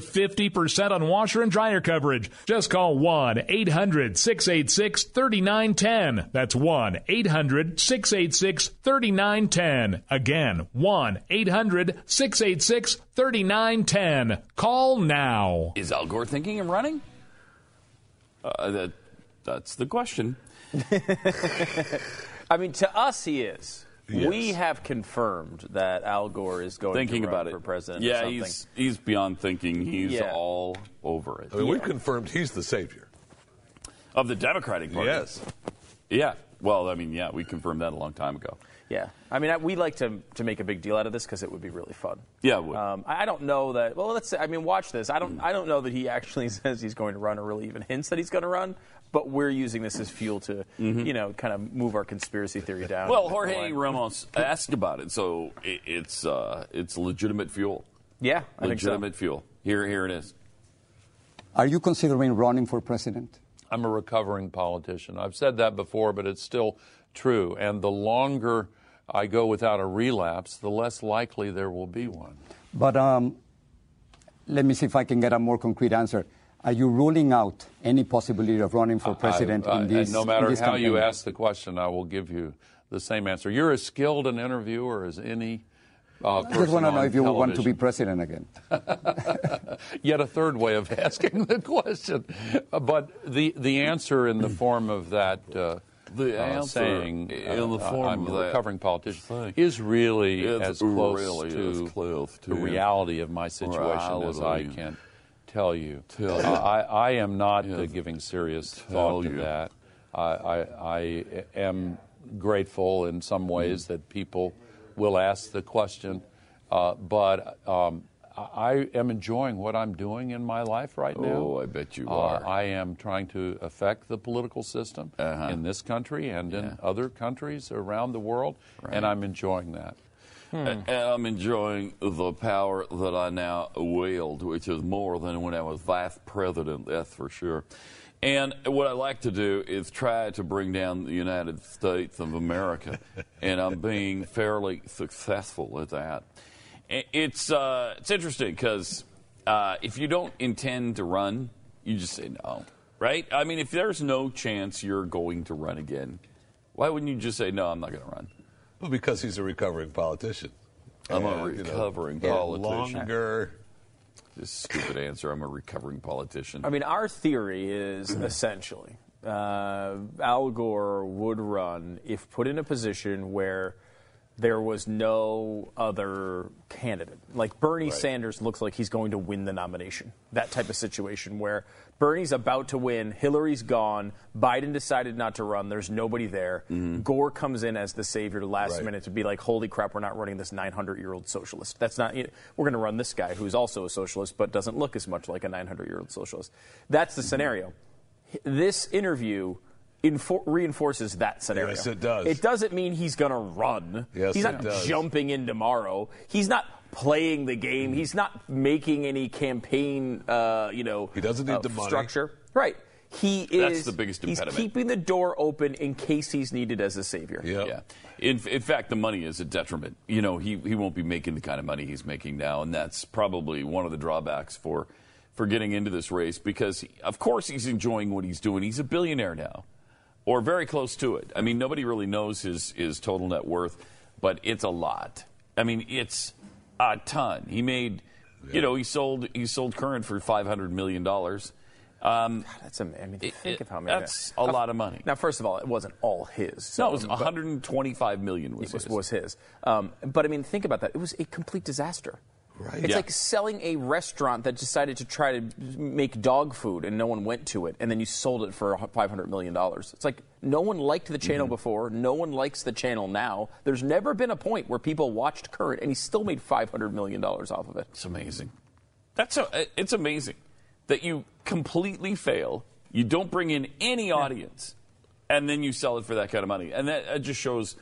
50% on washer and dryer coverage. Just call 1 800 686 3910. That's 1 800 686 3910. Again, 1 800 686 3910. Call now. Is Al Gore thinking of running? Uh, that, that's the question. I mean, to us, he is. Yes. We have confirmed that Al Gore is going Thinking to run about it for president. Yeah, something. he's he's beyond thinking. He's Yeah. all over it. I mean, we've confirmed he's the savior. Of the Democratic Party. Yes. Yeah. Well, I mean, yeah, we confirmed that a long time ago. Yeah, I mean, I, we like to to make a big deal out of this because it would be really fun. Yeah, it would. Um, I, I don't know that. Well, let's say. I mean, watch this. I don't. I don't know that he actually says he's going to run, or really even hints that he's going to run. But we're using this as fuel to, you know, kind of move our conspiracy theory down. Mm-hmm. Well, the Jorge line. Ramos asked about it, so it, it's uh, it's legitimate fuel. Yeah, I think so. legitimate fuel. Here, here it is. Are you considering running for president? I'm a recovering politician. I've said that before, but it's still true. And the longer I go without a relapse, the less likely there will be one. But um, let me see if I can get a more concrete answer. Are you ruling out any possibility of running for president I- I- in this? no matter this how you ask the question, I will give you the same answer. You're as skilled an interviewer as any. Uh, I just want to know if you want to be president again. Yet a third way of asking the question. But the, the answer in the form of that uh, The uh, saying, in the uh, form I'm of a that recovering politician, thing is really It's as close really to close the reality of my situation as I can tell you. Tell Uh, you. I, I am not uh, giving serious thought to that. I, I, I am grateful in some ways Mm. that people will ask the question, uh, but um, I I am enjoying what I'm doing in my life right now. Oh, I bet you Uh, are. I am trying to affect the political system Uh-huh. in this country and in other countries around the world, and I'm enjoying that. And I'm enjoying the power that I now wield, which is more than when I was vice president, that's for sure. And what I like to do is try to bring down the United States of America, and I'm being fairly successful at that. I- It's uh, it's interesting because uh, if you don't intend to run, you just say no, right? I mean, if there's no chance you're going to run again, why wouldn't you just say no? I'm not going to run. Well, because he's a recovering politician. I'm a And, you know, recovering the politician. Longer. This stupid answer. I'm a recovering politician. I mean, our theory is essentially uh, Al Gore would run if put in a position where there was no other candidate. Like Bernie Sanders looks like he's going to win the nomination. That type of situation where Bernie's about to win, Hillary's gone, Biden decided not to run, there's nobody there. Mm-hmm. Gore comes in as the savior last Right. minute to be like, holy crap, we're not running this 900 year old socialist. That's not, we're going to run this guy who's also a socialist but doesn't look as much like a 900 year old socialist. That's the mm-hmm. scenario. This interview infor- reinforces that scenario. Yes, it does. It doesn't mean he's going to run. Yes, he's it not does. jumping in tomorrow. He's not playing the game. He's not making any campaign, uh, you know, He doesn't need uh, the money. structure. Right. He is. That's the biggest He's impediment. keeping the door open in case he's needed as a savior. Yep. yeah. In, in fact, the money is a detriment. You know, he, he won't be making the kind of money he's making now, and that's probably one of the drawbacks for for getting into this race because, he, of course, he's enjoying what he's doing. He's a billionaire now, or very close to it. I mean, nobody really knows his his total net worth, but it's a lot. I mean, it's a ton. He made, you know, he sold he sold current for five hundred million dollars. Um, That's am- I mean, think it- of how many. that's a lot of money. Now, first of all, it wasn't all his. no, it was but- 125 million was, was, his. was his. Um, but I mean, think about that. It was a complete disaster. Right. It's Yeah. like selling a restaurant that decided to try to make dog food and no one went to it, and then you sold it for $500 million. It's like no one liked the Mm-hmm. channel before, no one likes the channel now. There's never been a point where people watched Current and he still made $500 million off of it. It's amazing. That's so. It's amazing that you completely fail. You don't bring in any audience, and then you sell it for that kind of money. And that, that just shows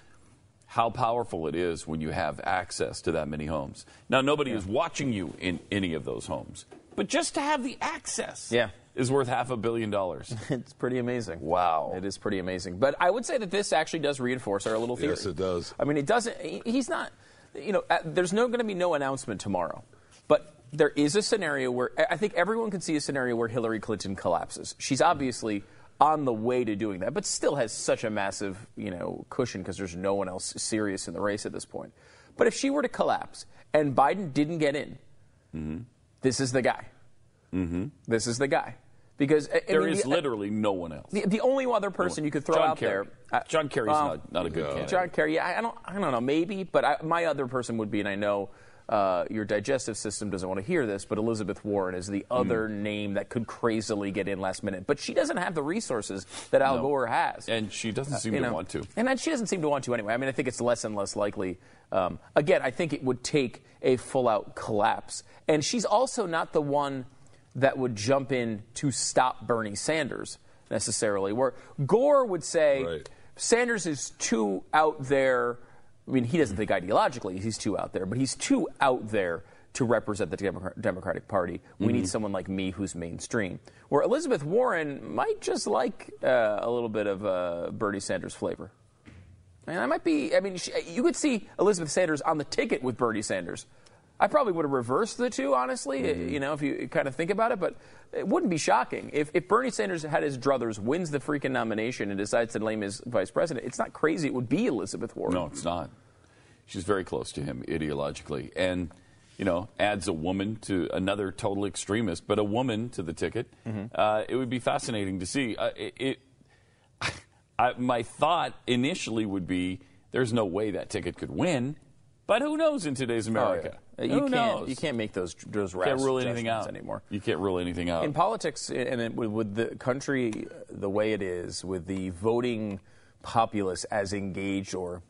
how powerful it is when you have access to that many homes. Now, nobody is watching you in any of those homes, but just to have the access, Yeah. is worth half a billion dollars. It's pretty amazing. Wow. It is pretty amazing. But I would say that this actually does reinforce our little theory. Yes, it does. I mean, it doesn't. He's not. You know, uh, there's no going to be no announcement tomorrow, but there is a scenario where I- I think everyone can see a scenario where Hillary Clinton collapses. She's obviously on the way to doing that, but still has such a massive, you know, cushion because there's no one else serious in the race at this point. But if she were to collapse and Biden didn't get in, this is the guy. Mm-hmm. This is the guy. Because I- I There mean, is the- literally no one else. the, the only other person you could throw John out Kerry. there. uh, John Kerry's well, not, not a good candidate. John Kerry. Yeah, I, I don't. I don't know. Maybe, but I, my other person would be, and I know uh, your digestive system doesn't want to hear this, but Elizabeth Warren is the Hmm. other name that could crazily get in last minute. But she doesn't have the resources that Al No. Gore has, and she doesn't seem you to know. want to. And then she doesn't seem to want to anyway. I mean, I think it's less and less likely. Um, again, I think it would take a full-out collapse, and she's also not the one that would jump in to stop Bernie Sanders necessarily. Where Gore would say Right. Sanders is too out there. I mean, he doesn't think ideologically he's too out there, but he's too out there to represent the Democrat- Democratic Party. We need someone like me who's mainstream. Where Elizabeth Warren might just like uh, a little bit of uh, Bernie Sanders flavor. And I might be, I mean, she, you could see Elizabeth Sanders on the ticket with Bernie Sanders. I probably would have reversed the two, honestly, you know, if you kind of think about it, but it wouldn't be shocking. If, if Bernie Sanders had his druthers, wins the freaking nomination, and decides to name his vice president, it's not crazy. It would be Elizabeth Warren. No, it's not. She's very close to him ideologically, and you know, adds a woman to another total extremist, but a woman to the ticket. Uh, it would be fascinating to see. Uh, it, it I, my thought initially would be, there's no way that ticket could win, but who knows in today's Oh, America? yeah. You who can't, knows? You can't make those those rash Can't rule anything out anymore. You can't rule anything out. In politics, and it, with, with the country uh, the way it is, with the voting populace as engaged or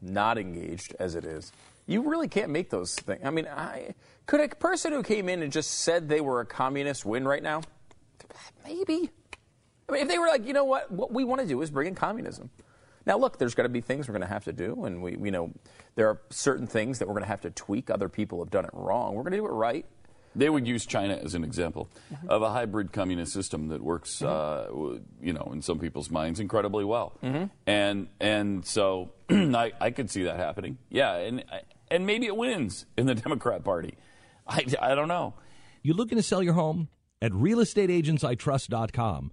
not engaged as it is, you really can't make those things. I mean, I, could a person who came in and just said they were a communist win right now? Maybe. I mean, if they were like, you know what, what we want to do is bring in communism. Now, look, there's going to be things we're going to have to do, and we, we know there are certain things that we're going to have to tweak. Other people have done it wrong. We're going to do it right. They would use China as an example Mm-hmm. of a hybrid communist system that works, uh, you know, in some people's minds incredibly well. Mm-hmm. And and so I, I could see that happening. Yeah, and and maybe it wins in the Democrat Party. I, I don't know. You looking to sell your home? At realestateagentsitrust.com,